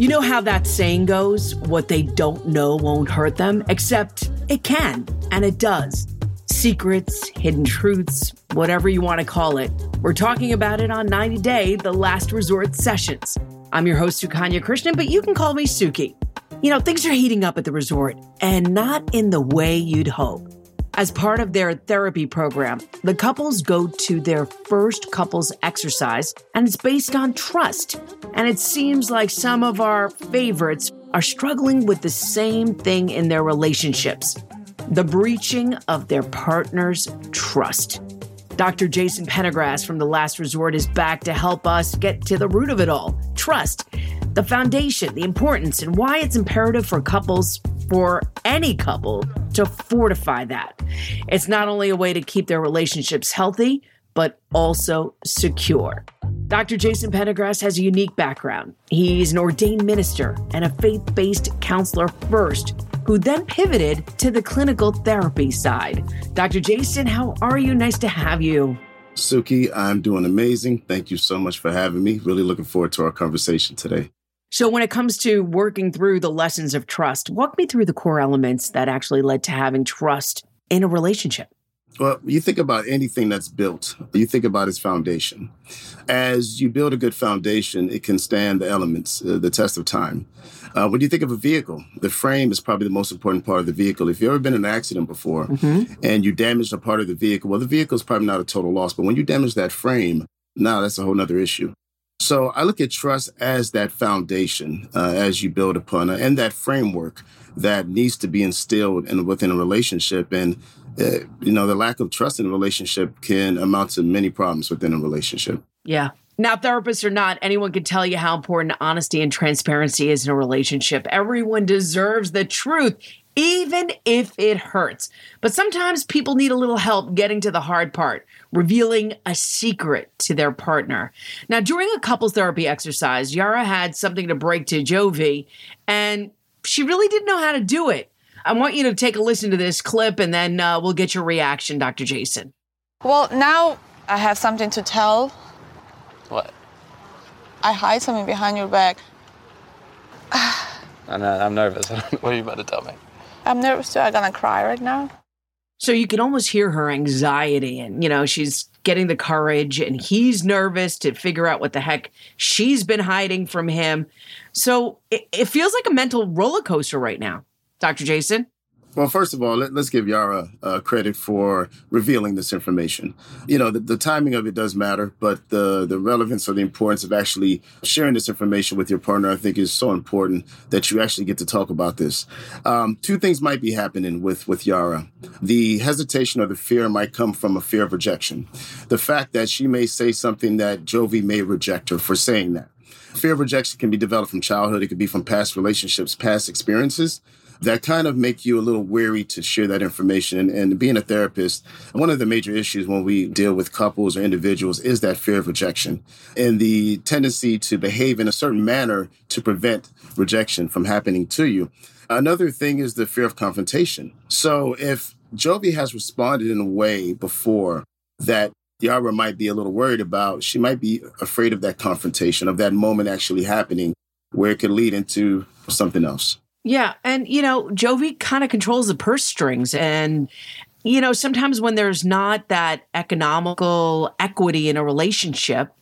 You know how that saying goes? What they don't know won't hurt them, except it can, and it does. Secrets, hidden truths, whatever you want to call it. We're talking about it on 90 Day, the last resort sessions. I'm your host, Sukanya Krishnan, but you can call me Suki. You know, things are heating up at the resort, and not in the way you'd hope. As part of their therapy program, the couples go to their first couples exercise, and it's based on trust. And it seems like some of our favorites are struggling with the same thing in their relationships the breaching of their partner's trust. Dr. Jason Prendergast from The Last Resort is back to help us get to the root of it all trust, the foundation, the importance, and why it's imperative for couples, for any couple, to fortify that. It's not only a way to keep their relationships healthy, but also secure. Dr. Jason Prendergast has a unique background. He's an ordained minister and a faith based counselor first, who then pivoted to the clinical therapy side. Dr. Jason, how are you? Nice to have you. Suki, I'm doing amazing. Thank you so much for having me. Really looking forward to our conversation today. So, when it comes to working through the lessons of trust, walk me through the core elements that actually led to having trust in a relationship. Well, you think about anything that's built, you think about its foundation. As you build a good foundation, it can stand the elements, uh, the test of time. Uh, when you think of a vehicle, the frame is probably the most important part of the vehicle. If you've ever been in an accident before mm-hmm. and you damaged a part of the vehicle, well, the vehicle is probably not a total loss. But when you damage that frame, now that's a whole other issue. So I look at trust as that foundation uh, as you build upon it and that framework that needs to be instilled in, within a relationship. And, uh, you know, the lack of trust in a relationship can amount to many problems within a relationship. Yeah. Now, therapists or not, anyone can tell you how important honesty and transparency is in a relationship. Everyone deserves the truth, even if it hurts. But sometimes people need a little help getting to the hard part, revealing a secret to their partner. Now, during a couples therapy exercise, Yara had something to break to Jovi, and she really didn't know how to do it. I want you to take a listen to this clip and then uh, we'll get your reaction, Dr. Jason. Well, now I have something to tell what? I hide something behind your back. I know, I'm nervous. what are you about to tell me? I'm nervous. I'm gonna cry right now. So you can almost hear her anxiety, and you know she's getting the courage, and he's nervous to figure out what the heck she's been hiding from him. So it, it feels like a mental roller coaster right now, Dr. Jason. Well, first of all, let, us give Yara uh, credit for revealing this information. You know, the, the, timing of it does matter, but the the relevance or the importance of actually sharing this information with your partner, I think, is so important that you actually get to talk about this. Um, two things might be happening with with Yara. The hesitation or the fear might come from a fear of rejection. The fact that she may say something that Jovi may reject her for saying that. Fear of rejection can be developed from childhood. It could be from past relationships, past experiences. That kind of make you a little weary to share that information. And, and being a therapist, one of the major issues when we deal with couples or individuals is that fear of rejection and the tendency to behave in a certain manner to prevent rejection from happening to you. Another thing is the fear of confrontation. So if Jovi has responded in a way before that Yara might be a little worried about, she might be afraid of that confrontation, of that moment actually happening where it could lead into something else. Yeah. And, you know, Jovi kind of controls the purse strings. And, you know, sometimes when there's not that economical equity in a relationship,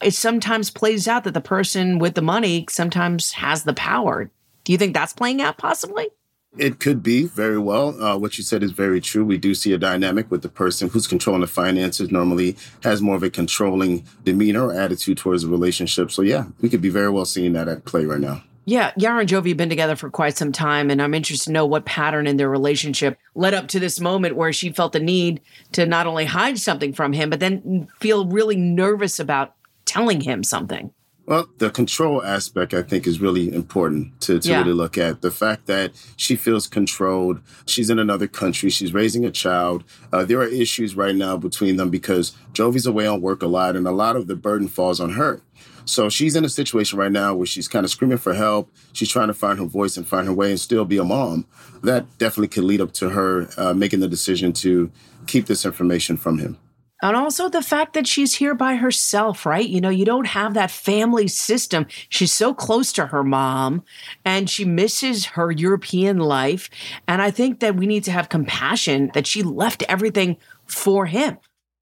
it sometimes plays out that the person with the money sometimes has the power. Do you think that's playing out possibly? It could be very well. Uh, what you said is very true. We do see a dynamic with the person who's controlling the finances normally has more of a controlling demeanor or attitude towards the relationship. So, yeah, we could be very well seeing that at play right now. Yeah, Yara and Jovi have been together for quite some time, and I'm interested to know what pattern in their relationship led up to this moment where she felt the need to not only hide something from him, but then feel really nervous about telling him something. Well, the control aspect, I think, is really important to, to Yeah. really look at. The fact that she feels controlled, she's in another country, she's raising a child. Uh, there are issues right now between them because Jovi's away on work a lot, and a lot of the burden falls on her. So she's in a situation right now where she's kind of screaming for help. She's trying to find her voice and find her way and still be a mom. That definitely could lead up to her uh, making the decision to keep this information from him. And also the fact that she's here by herself, right? You know, you don't have that family system. She's so close to her mom and she misses her European life. And I think that we need to have compassion that she left everything for him.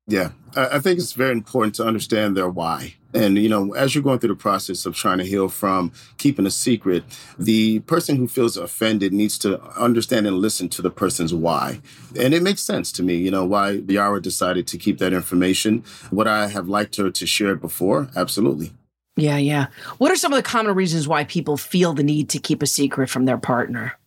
Yeah, I think it's very important to understand their why. And, you know, as you're going through the process of trying to heal from keeping a secret, the person who feels offended needs to understand and listen to the person's why. And it makes sense to me, you know, why Yara decided to keep that information. Would I have liked her to share it before? Absolutely. Yeah, yeah. What are some of the common reasons why people feel the need to keep a secret from their partner?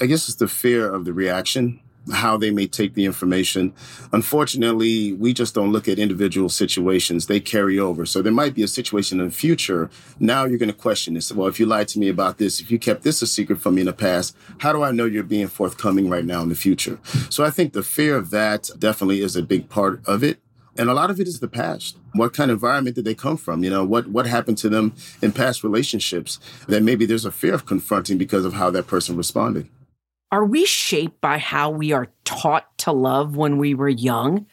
I guess it's the fear of the reaction, how they may take the information. Unfortunately, we just don't look at individual situations. They carry over. So there might be a situation in the future. Now you're going to question this. Well, if you lied to me about this, if you kept this a secret from me in the past, how do I know you're being forthcoming right now in the future? So I think the fear of that definitely is a big part of it. And a lot of it is the past. What kind of environment did they come from? You know, what what happened to them in past relationships that maybe there's a fear of confronting because of how that person responded. Are we shaped by how we are taught to love when we were young?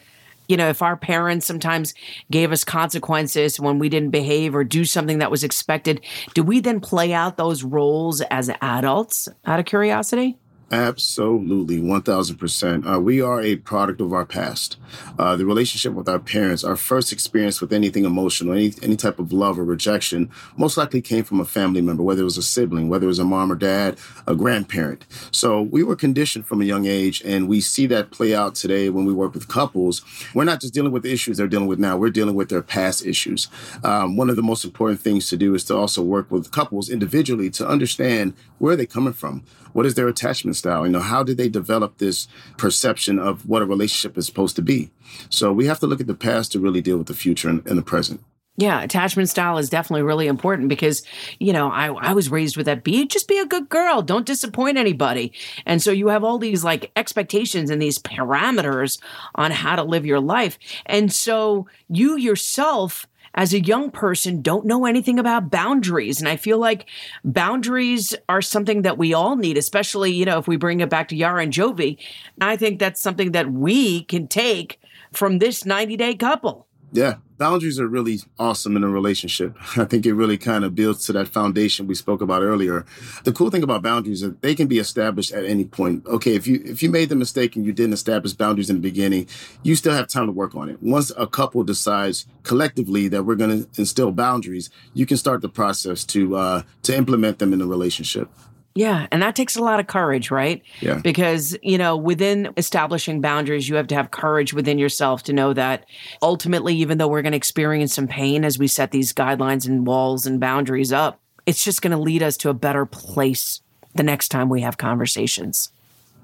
You know, if our parents sometimes gave us consequences when we didn't behave or do something that was expected, do we then play out those roles as adults out of curiosity? Absolutely, 1000%. Uh, we are a product of our past. Uh, the relationship with our parents, our first experience with anything emotional, any, any type of love or rejection, most likely came from a family member, whether it was a sibling, whether it was a mom or dad, a grandparent. So we were conditioned from a young age, and we see that play out today when we work with couples. We're not just dealing with the issues they're dealing with now, we're dealing with their past issues. Um, one of the most important things to do is to also work with couples individually to understand where they're coming from. What is their attachment style? You know, how did they develop this perception of what a relationship is supposed to be? So we have to look at the past to really deal with the future and, and the present. Yeah, attachment style is definitely really important because, you know, I, I was raised with that be just be a good girl, don't disappoint anybody. And so you have all these like expectations and these parameters on how to live your life. And so you yourself as a young person don't know anything about boundaries. And i feel like boundaries are something that we all need especially you know if we bring it back to yara and jovi. I think that's something that we can take from this 90 day couple Yeah, boundaries are really awesome in a relationship. I think it really kind of builds to that foundation we spoke about earlier. The cool thing about boundaries is they can be established at any point. Okay, if you if you made the mistake and you didn't establish boundaries in the beginning, you still have time to work on it. Once a couple decides collectively that we're going to instill boundaries, you can start the process to uh, to implement them in the relationship. Yeah, and that takes a lot of courage, right? Yeah. Because, you know, within establishing boundaries, you have to have courage within yourself to know that ultimately, even though we're going to experience some pain as we set these guidelines and walls and boundaries up, it's just going to lead us to a better place the next time we have conversations.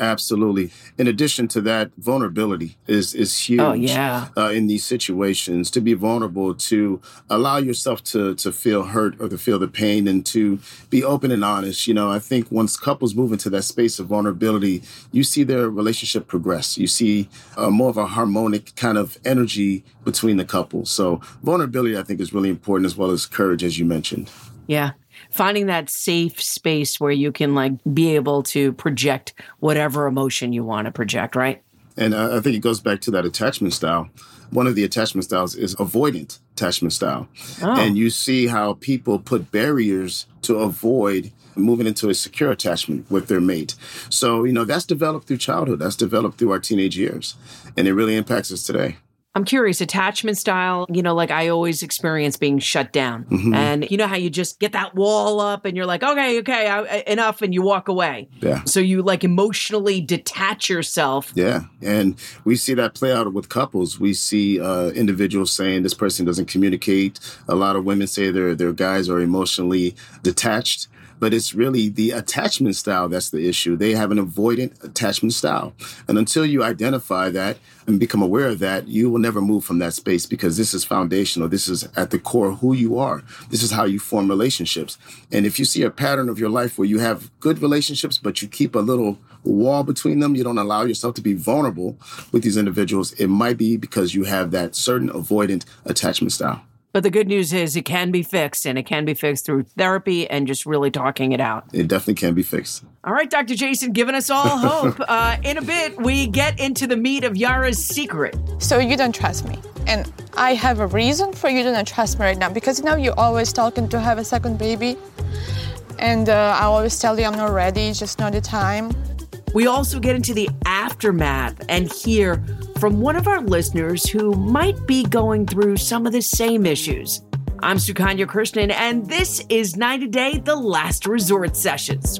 Absolutely. In addition to that, vulnerability is is huge. Oh, yeah. Uh, in these situations, to be vulnerable, to allow yourself to to feel hurt or to feel the pain, and to be open and honest. You know, I think once couples move into that space of vulnerability, you see their relationship progress. You see uh, more of a harmonic kind of energy between the couple. So vulnerability, I think, is really important as well as courage, as you mentioned. Yeah. Finding that safe space where you can like be able to project whatever emotion you want to project, right? And I think it goes back to that attachment style. One of the attachment styles is avoidant attachment style. Oh. And you see how people put barriers to avoid moving into a secure attachment with their mate. So, you know, that's developed through childhood, that's developed through our teenage years, and it really impacts us today. I'm curious, attachment style, you know, like I always experience being shut down. Mhm. And you know how you just get that wall up and you're like, okay, okay, I, enough, and you walk away. Yeah. So you like emotionally detach yourself. Yeah, and we see that play out with couples. We see uh, individuals saying this person doesn't communicate. A lot of women say their their guys are emotionally detached, but it's really the attachment style that's the issue. They have an avoidant attachment style, and until you identify that and become aware of that, you will never move from that space because this is foundational. This is at the core who you are. This is how you form relationships. And if you see a pattern of your life where you have good relationships, but you keep a little wall between them, you don't allow yourself to be vulnerable with these individuals, it might be because you have that certain avoidant attachment style. But the good news is it can be fixed and it can be fixed through therapy and just really talking it out. It definitely can be fixed. All right, Dr. Jason, giving us all hope. uh, in a bit, we get into the meat of Yara's secret. So you don't trust me. And I have a reason for you to not trust me right now because you know you're always talking to have a second baby. And uh, I always tell you I'm not ready, it's just not the time. We also get into the aftermath and hear from one of our listeners who might be going through some of the same issues. I'm Sukanya Krishnan, and this is 90 Day The Last Resort Sessions.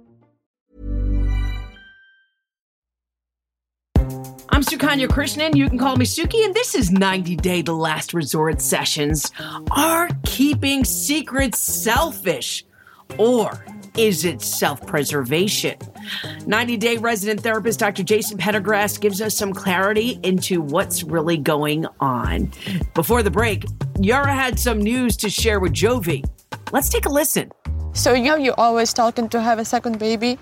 I'm Sukanya Krishnan. You can call me Suki, and this is 90 Day The Last Resort Sessions. Are keeping secrets selfish? Or is it self preservation? 90 Day resident therapist Dr. Jason Prendergast gives us some clarity into what's really going on. Before the break, Yara had some news to share with Jovi. Let's take a listen. So you know you're always talking to have a second baby.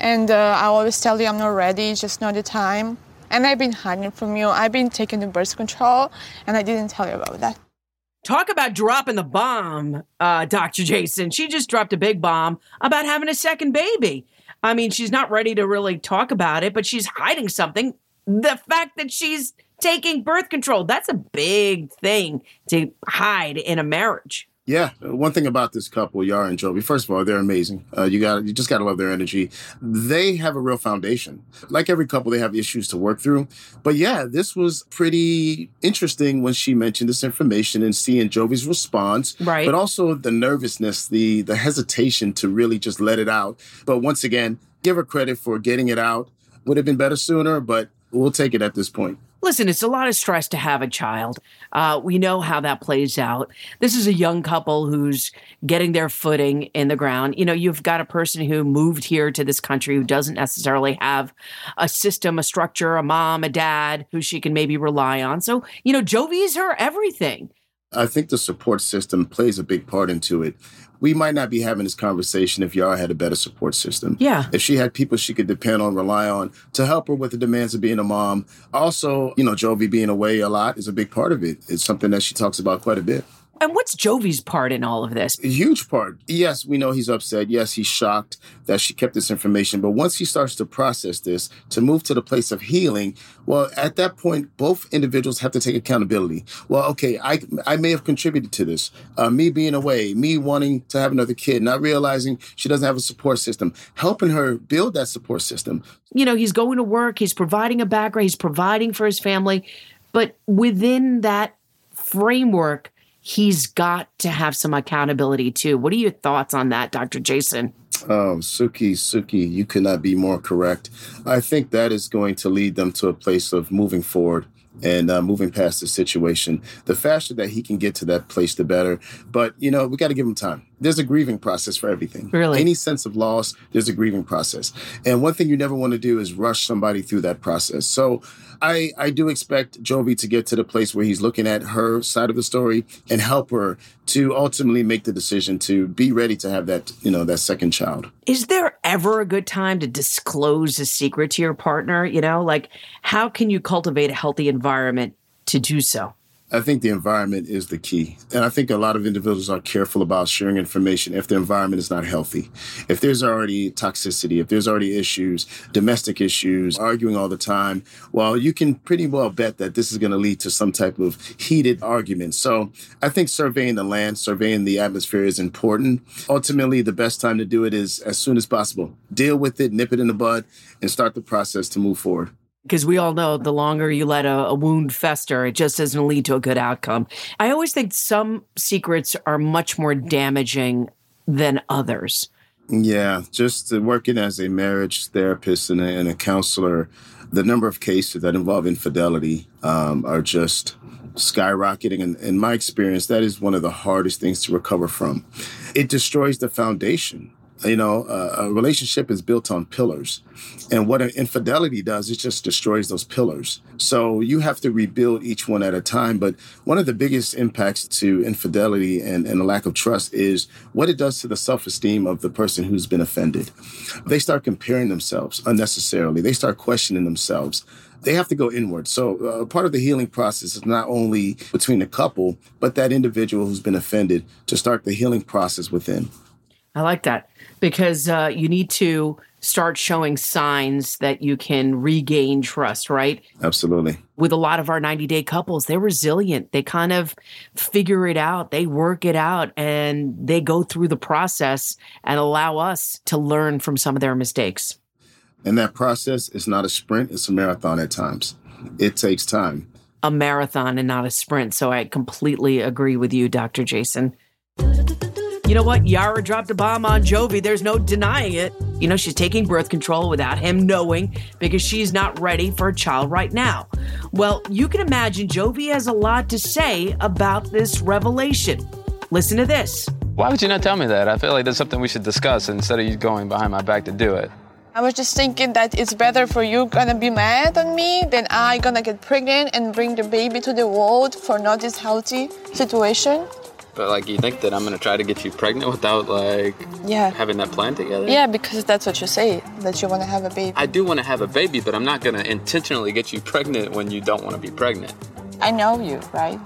And uh, I always tell you I'm not ready, it's just not the time. And I've been hiding from you. I've been taking the birth control, and I didn't tell you about that. Talk about dropping the bomb, uh, Dr. Jason. She just dropped a big bomb about having a second baby. I mean, she's not ready to really talk about it, but she's hiding something. The fact that she's taking birth control, that's a big thing to hide in a marriage. Yeah, one thing about this couple, Yara and Jovi, first of all, they're amazing. Uh, you got you just got to love their energy. They have a real foundation. Like every couple, they have issues to work through. But yeah, this was pretty interesting when she mentioned this information and seeing Jovi's response, right? But also the nervousness, the the hesitation to really just let it out. But once again, give her credit for getting it out. Would have been better sooner, but we'll take it at this point. Listen, it's a lot of stress to have a child. Uh, we know how that plays out. This is a young couple who's getting their footing in the ground. You know, you've got a person who moved here to this country who doesn't necessarily have a system, a structure, a mom, a dad who she can maybe rely on. So, you know, Jovi's her everything. I think the support system plays a big part into it. We might not be having this conversation if Yara had a better support system. Yeah. If she had people she could depend on, rely on to help her with the demands of being a mom. Also, you know, Jovi being away a lot is a big part of it. It's something that she talks about quite a bit. And what's Jovi's part in all of this? A huge part. Yes, we know he's upset. Yes, he's shocked that she kept this information. But once he starts to process this, to move to the place of healing, well, at that point, both individuals have to take accountability. Well, okay, I I may have contributed to this. Uh, me being away, me wanting to have another kid, not realizing she doesn't have a support system, helping her build that support system. You know, he's going to work, he's providing a background, he's providing for his family. But within that framework, he's got to have some accountability too. What are your thoughts on that, Dr. Jason? Oh, Suki, Suki, you could not be more correct. I think that is going to lead them to a place of moving forward and uh, moving past the situation. The faster that he can get to that place, the better. But, you know, we got to give him time. There's a grieving process for everything. Really? Any sense of loss, there's a grieving process. And one thing you never want to do is rush somebody through that process. So I, I do expect Jovi to get to the place where he's looking at her side of the story and help her to ultimately make the decision to be ready to have that, you know, that second child. Is there ever a good time to disclose a secret to your partner? You know, like how can you cultivate a healthy environment to do so? I think the environment is the key. And I think a lot of individuals are careful about sharing information if the environment is not healthy. If there's already toxicity, if there's already issues, domestic issues, arguing all the time, well, you can pretty well bet that this is going to lead to some type of heated argument. So I think surveying the land, surveying the atmosphere is important. Ultimately, the best time to do it is as soon as possible. Deal with it, nip it in the bud, and start the process to move forward because we all know the longer you let a, a, wound fester, it just doesn't lead to a good outcome. I always think some secrets are much more damaging than others. Yeah, just working as a marriage therapist and a, and a counselor, the number of cases that involve infidelity um, are just skyrocketing. And in my experience, that is one of the hardest things to recover from. It destroys the foundation you know, uh, a relationship is built on pillars. And what an infidelity does, it just destroys those pillars. So you have to rebuild each one at a time. But one of the biggest impacts to infidelity and, and a lack of trust is what it does to the self esteem of the person who's been offended. They start comparing themselves unnecessarily, they start questioning themselves they have to go inward. So uh, part of the healing process is not only between the couple, but that individual who's been offended to start the healing process within. I like that because uh, you need to start showing signs that you can regain trust, right? Absolutely. With a lot of our 90 day couples, they're resilient. They kind of figure it out, they work it out, and they go through the process and allow us to learn from some of their mistakes. And that process is not a sprint, it's a marathon at times. It takes time. A marathon and not a sprint. So I completely agree with you, Dr. Jason. You know what? Yara dropped a bomb on Jovi. There's no denying it. You know, she's taking birth control without him knowing because she's not ready for a child right now. Well, you can imagine Jovi has a lot to say about this revelation. Listen to this. Why would you not tell me that? I feel like that's something we should discuss instead of you going behind my back to do it. I was just thinking that it's better for you gonna be mad on me than I gonna get pregnant and bring the baby to the world for not this healthy situation. But like, you think that I'm gonna try to get you pregnant without like, yeah, having that plan together? Yeah, because that's what you say that you want to have a baby. I do want to have a baby, but I'm not gonna intentionally get you pregnant when you don't want to be pregnant. I know you, right?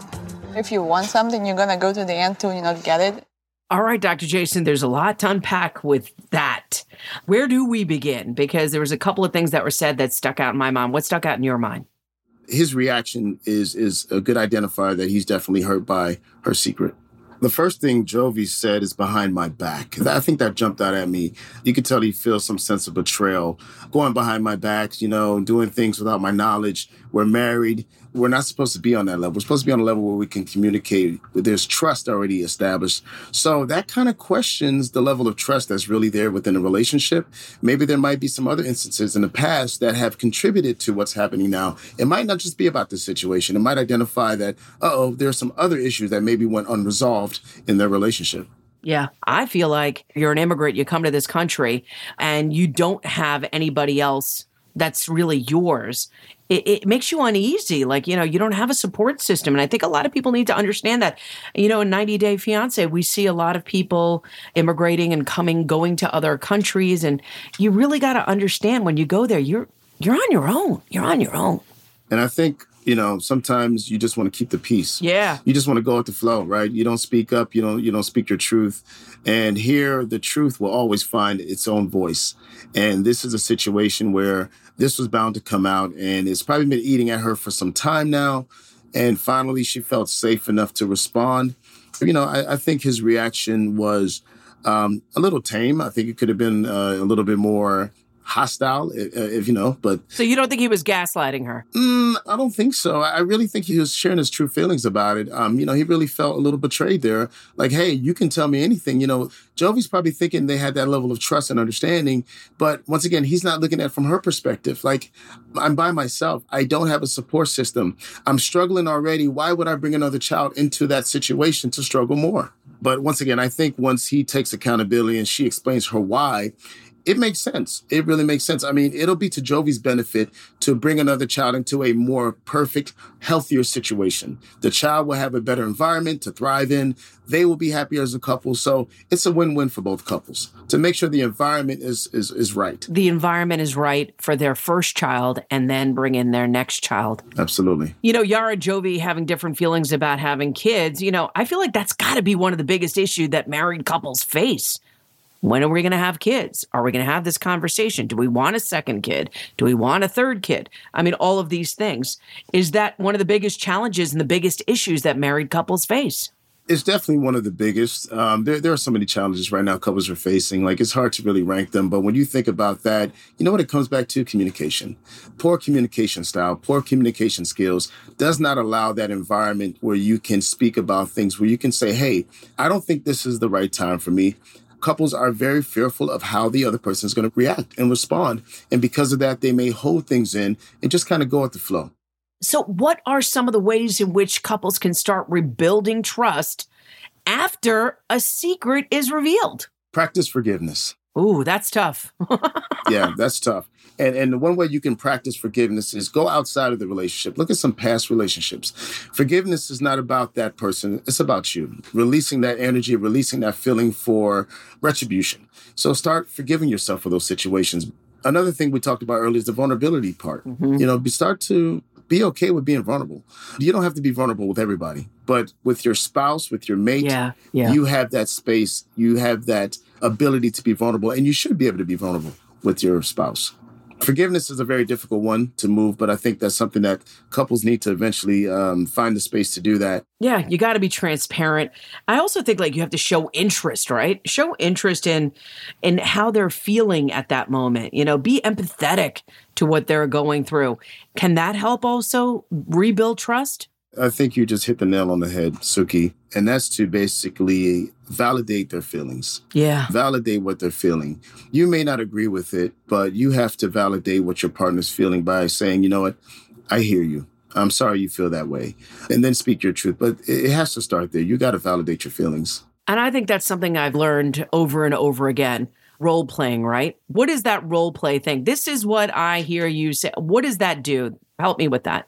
If you want something, you're gonna go to the end till you not get it. All right, Dr. Jason, there's a lot to unpack with that. Where do we begin? Because there was a couple of things that were said that stuck out in my mind. What stuck out in your mind? His reaction is is a good identifier that he's definitely hurt by her secret The first thing Jovi said is behind my back. I think that jumped out at me. You could tell he feels some sense of betrayal. Going behind my back, you know, doing things without my knowledge. We're married. We're not supposed to be on that level. We're supposed to be on a level where we can communicate. There's trust already established. So that kind of questions the level of trust that's really there within a relationship. Maybe there might be some other instances in the past that have contributed to what's happening now. It might not just be about this situation. It might identify that, oh, there are some other issues that maybe went unresolved in their relationship. Yeah, I feel like you're an immigrant, you come to this country and you don't have anybody else that's really yours it, it, makes you uneasy. Like, you know, you don't have a support system. And I think a lot of people need to understand that. You know, in 90 Day Fiance, we see a lot of people immigrating and coming, going to other countries. And you really got to understand when you go there, you're you're on your own. You're on your own. And I think you know sometimes you just want to keep the peace yeah you just want to go with the flow right you don't speak up you don't you don't speak your truth and here the truth will always find its own voice and this is a situation where this was bound to come out, and it's probably been eating at her for some time now. And finally, she felt safe enough to respond. You know, I, I think his reaction was um, a little tame. I think it could have been uh, a little bit more hostile, if, if, you know. But so you don't think he was gaslighting her? Mm, I don't think so. I really think he was sharing his true feelings about it. Um, you know, he really felt a little betrayed there. Like, hey, you can tell me anything. You know, Jovi's probably thinking they had that level of trust and understanding, but once again, he's not looking at it from her perspective. Like, I'm by myself. I don't have a support system. I'm struggling already. Why would I bring another child into that situation to struggle more? But once again, I think once he takes accountability and she explains her why, it makes sense. It really makes sense. I mean, it'll be to Jovi's benefit to bring another child into a more perfect, healthier situation. The child will have a better environment to thrive in. They will be happier as a couple. So it's a win-win for both couples to make sure the environment is is is right. The environment is right for their first child and then bring in their next child. Absolutely. You know, Yara Jovi having different feelings about having kids, you know, I feel like that's got to be one of the biggest issues that married couples face when are we going to have kids? Are we going to have this conversation? Do we want a second kid? Do we want a third kid? I mean, all of these things. Is that one of the biggest challenges and the biggest issues that married couples face? It's definitely one of the biggest. Um, there, there are so many challenges right now couples are facing. Like it's hard to really rank them. But when you think about that, you know what it comes back to? Communication. Poor communication style, poor communication skills does not allow that environment where you can speak about things, where you can say, hey, I don't think this is the right time for me couples are very fearful of how the other person is going to react and respond. And because of that, they may hold things in and just kind of go with the flow. So, what are some of the ways in which couples can start rebuilding trust after a secret is revealed? Practice forgiveness. Ooh, that's tough. yeah, that's tough. And and one way you can practice forgiveness is go outside of the relationship. Look at some past relationships. Forgiveness is not about that person, it's about you. Releasing that energy, releasing that feeling for retribution. So start forgiving yourself for those situations. Another thing we talked about earlier is the vulnerability part. Mm-hmm. You know, start to be okay with being vulnerable. You don't have to be vulnerable with everybody, but with your spouse, with your mate, yeah, yeah. you have that space, you have that ability to be vulnerable, and you should be able to be vulnerable with your spouse. Forgiveness is a very difficult one to move, but I think that's something that couples need to eventually um, find the space to do that. Yeah, you got to be transparent. I also think like you have to show interest, right? Show interest in in how they're feeling at that moment. You know, be empathetic to what they're going through. Can that help also rebuild trust? I think you just hit the nail on the head, Suki. And that's to basically validate their feelings. Yeah. Validate what they're feeling. You may not agree with it, but you have to validate what your partner's feeling by saying, you know what, I hear you. I'm sorry you feel that way. And then speak your truth. But it has to start there. You got to validate your feelings. And I think that's something I've learned over and over again. Role playing, right? What is that role play thing? This is what I hear you say. What does that do? Help me with that.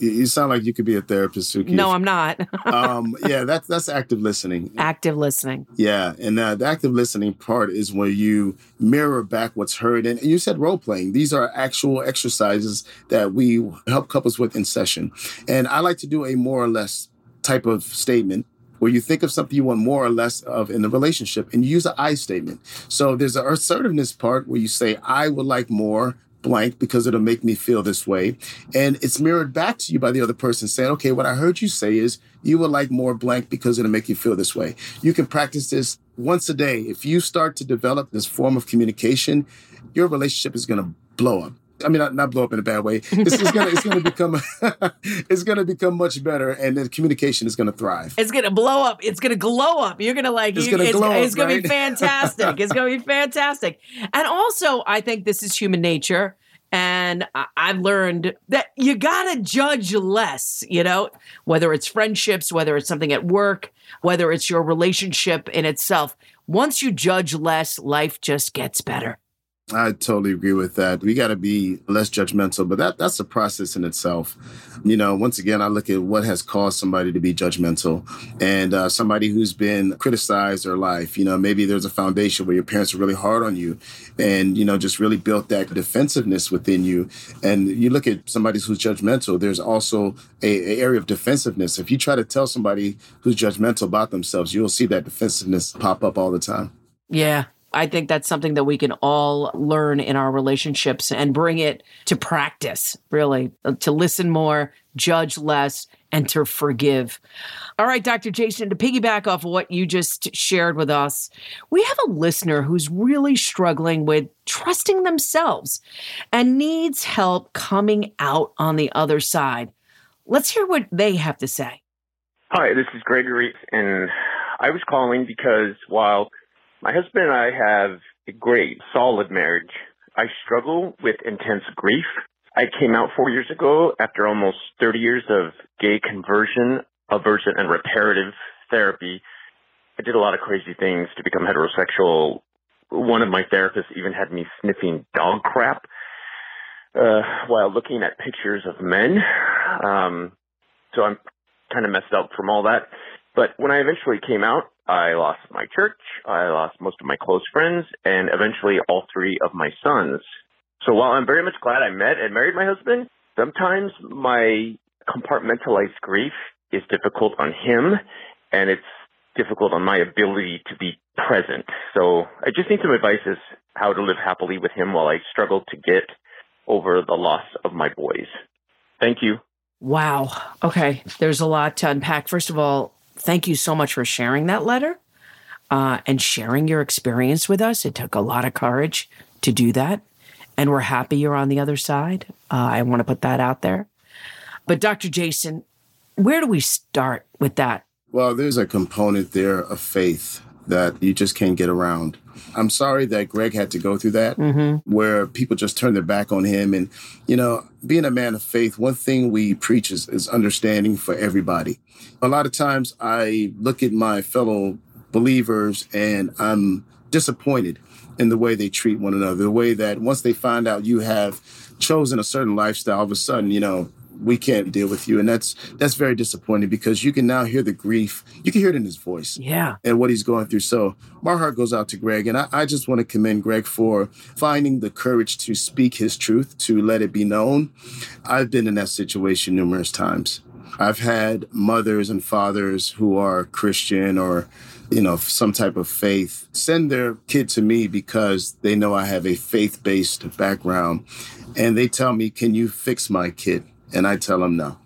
You sound like you could be a therapist, Suki. No, I'm not. um, yeah, that's that's active listening. Active listening. Yeah, and uh, the active listening part is where you mirror back what's heard. And you said role playing; these are actual exercises that we help couples with in session. And I like to do a more or less type of statement where you think of something you want more or less of in the relationship and you use an I statement. So there's an assertiveness part where you say, I would like more blank because it'll make me feel this way. And it's mirrored back to you by the other person saying, okay, what I heard you say is you would like more blank because it'll make you feel this way. You can practice this once a day. If you start to develop this form of communication, your relationship is going to blow up. I mean, not, not blow up in a bad way. It's, it's gonna it's gonna become it's gonna become much better, and then communication is gonna thrive. It's gonna blow up. It's gonna glow up. You're gonna like. It's you- gonna it's, glow it's up, gonna right? be fantastic. it's gonna be fantastic. And also, I think this is human nature. And I've learned that you gotta judge less. You know, whether it's friendships, whether it's something at work, whether it's your relationship in itself. Once you judge less, life just gets better. I totally agree with that. We got to be less judgmental, but that that's a process in itself. You know, once again, I look at what has caused somebody to be judgmental, and uh, somebody who's been criticized their life. You know, maybe there's a foundation where your parents were really hard on you, and you know, just really built that defensiveness within you. And you look at somebody who's judgmental. There's also a, a area of defensiveness. If you try to tell somebody who's judgmental about themselves, you'll see that defensiveness pop up all the time. Yeah. I think that's something that we can all learn in our relationships and bring it to practice, really, uh, to listen more, judge less, and to forgive. All right, Dr. Jason, to piggyback off of what you just shared with us, we have a listener who's really struggling with trusting themselves and needs help coming out on the other side. Let's hear what they have to say. Hi, this is Gregory, and I was calling because while my husband and I have a great, solid marriage, I struggle with intense grief. I came out four years ago after almost 30 years of gay conversion, aversion, and reparative therapy. I did a lot of crazy things to become heterosexual. One of my therapists even had me sniffing dog crap uh, while looking at pictures of men. Um, so I'm kind of messed up from all that. But when I eventually came out, I lost my church, I lost most of my close friends, and eventually all three of my sons. So while I'm very much glad I met and married my husband, sometimes my compartmentalized grief is difficult on him, and it's difficult on my ability to be present. So I just need some advice as how to live happily with him while I struggle to get over the loss of my boys. Thank you. Wow. Okay. There's a lot to unpack. First of all, thank you so much for sharing that letter uh, and sharing your experience with us. It took a lot of courage to do that. And we're happy you're on the other side. Uh, I want to put that out there. But, Dr. Jason, where do we start with that? Well, there's a component there of faith that you just can't get around. I'm sorry that Greg had to go through that, Mm-hmm. where people just turn their back on him. And, you know, being a man of faith, one thing we preach is, is understanding for everybody. A lot of times I look at my fellow believers and I'm disappointed in the way they treat one another, the way that once they find out you have chosen a certain lifestyle, all of a sudden, you know, we can't deal with you. And that's that's very disappointing because you can now hear the grief. You can hear it in his voice. Yeah. And what he's going through. So my heart goes out to Greg. And I, I just want to commend Greg for finding the courage to speak his truth, to let it be known. I've been in that situation numerous times. I've had mothers and fathers who are Christian or you know, some type of faith, send their kid to me because they know I have a faith based background. And they tell me, Can you fix my kid? And I tell them, No.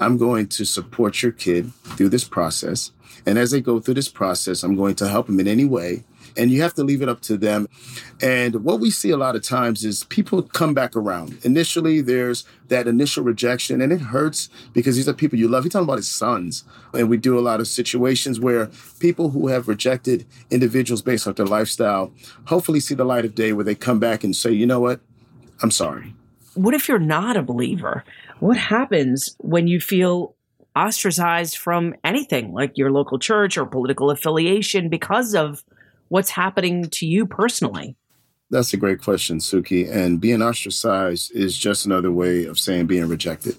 I'm going to support your kid through this process. And as they go through this process, I'm going to help them in any way. And you have to leave it up to them. And what we see a lot of times is people come back around. Initially, there's that initial rejection, and it hurts because these are people you love. He's talking about his sons. And we do a lot of situations where people who have rejected individuals based off their lifestyle hopefully see the light of day where they come back and say, you know what? I'm sorry. What if you're not a believer? What happens when you feel ostracized from anything like your local church or political affiliation because of what's happening to you personally? That's a great question, Suki. And being ostracized is just another way of saying being rejected.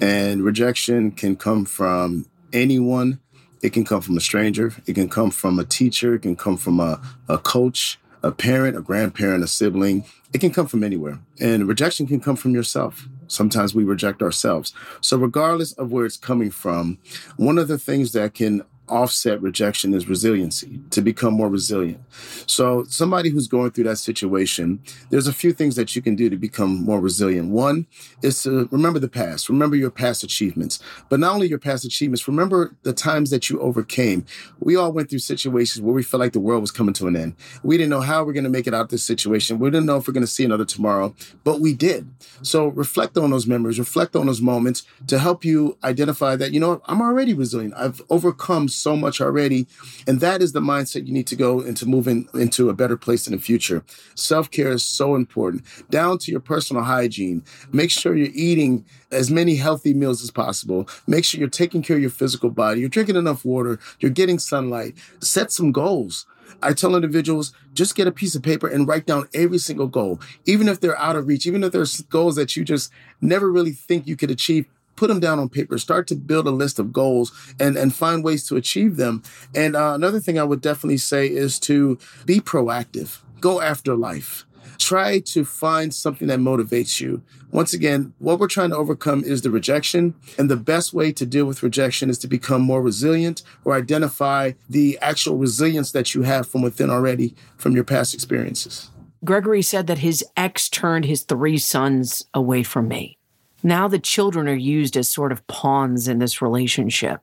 And rejection can come from anyone. It can come from a stranger. It can come from a teacher. It can come from a, a coach, a parent, a grandparent, a sibling. It can come from anywhere. And rejection can come from yourself. Sometimes we reject ourselves. So, regardless of where it's coming from, one of the things that can offset rejection is resiliency, to become more resilient. So, somebody who's going through that situation, there's a few things that you can do to become more resilient. One is to remember the past, remember your past achievements, but not only your past achievements, remember the times that you overcame. We all went through situations where we felt like the world was coming to an end. We didn't know how we're going to make it out this situation. We didn't know if we're going to see another tomorrow, but we did. So, reflect on those memories, reflect on those moments to help you identify that, you know, I'm already resilient. I've overcome so much already. And that is the mindset you need to go into moving into a better place in the future. Self care is so important, down to your personal hygiene. Make sure you're eating as many healthy meals as possible. Make sure you're taking care of your physical body. You're drinking enough water. You're getting sunlight. Set some goals. I tell individuals just get a piece of paper and write down every single goal, even if they're out of reach, even if there's goals that you just never really think you could achieve put them down on paper start to build a list of goals and and find ways to achieve them. And uh, another thing i would definitely say is to be proactive. Go after life. Try to find something that motivates you. Once again what we're trying to overcome is the rejection. And the best way to deal with rejection is to become more resilient or identify the actual resilience that you have from within already from your past experiences. Gregory said that his ex turned his three sons away from me now the children are used as sort of pawns in this relationship.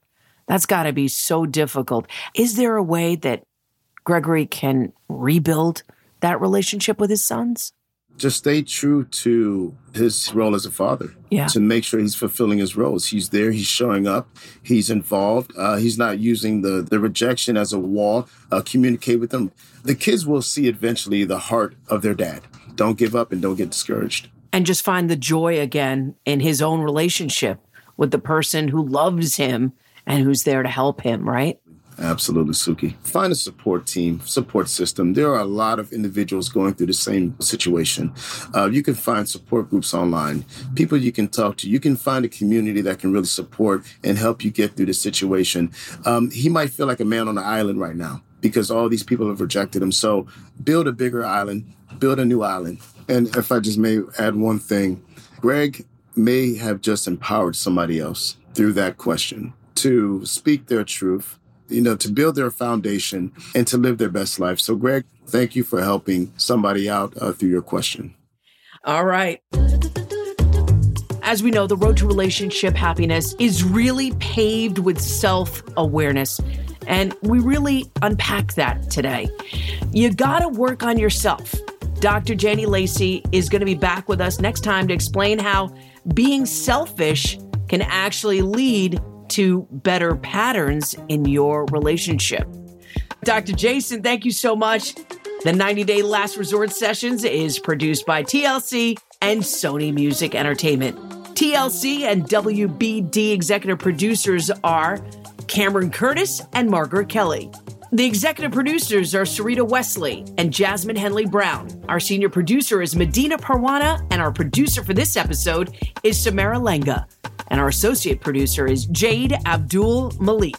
That's got to be so difficult. Is there a way that Gregory can rebuild that relationship with his sons? Just stay true to his role as a father. Yeah. To make sure he's fulfilling his roles. He's there. He's showing up. He's involved. Uh, he's not using the the rejection as a wall. Uh, communicate with them. The kids will see eventually the heart of their dad. Don't give up and don't get discouraged and just find the joy again in his own relationship with the person who loves him and who's there to help him, right? Absolutely, Suki. Find a support team, support system. There are a lot of individuals going through the same situation. Uh, you can find support groups online, people you can talk to. You can find a community that can really support and help you get through the situation. Um, he might feel like a man on an island right now because all these people have rejected him. So build a bigger island, build a new island, and if I just may add one thing, Greg may have just empowered somebody else through that question to speak their truth, you know, to build their foundation and to live their best life. So, Greg, thank you for helping somebody out uh, through your question. All right. As we know, the road to relationship happiness is really paved with self awareness. And we really unpack that today. You got to work on yourself. Dr. Jenny Lacey is going to be back with us next time to explain how being selfish can actually lead to better patterns in your relationship. Dr. Jason, thank you so much. The 90 Day Last Resort Sessions is produced by TLC and Sony Music Entertainment. TLC and WBD executive producers are Cameron Curtis and Margaret Kelly. The executive producers are Sarita Wesley and Jasmine Henley Brown. Our senior producer is Medina Parwana, and our producer for this episode is Samara Lenga. And our associate producer is Jade Abdul Malik.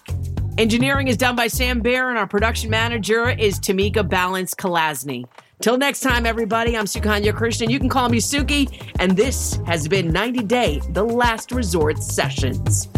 Engineering is done by Sam Bear, and our production manager is Tamika Balance Kalasny. Till next time, everybody, I'm Sukanya Krishnan. You can call me Suki, and this has been 90 Day, the last resort sessions.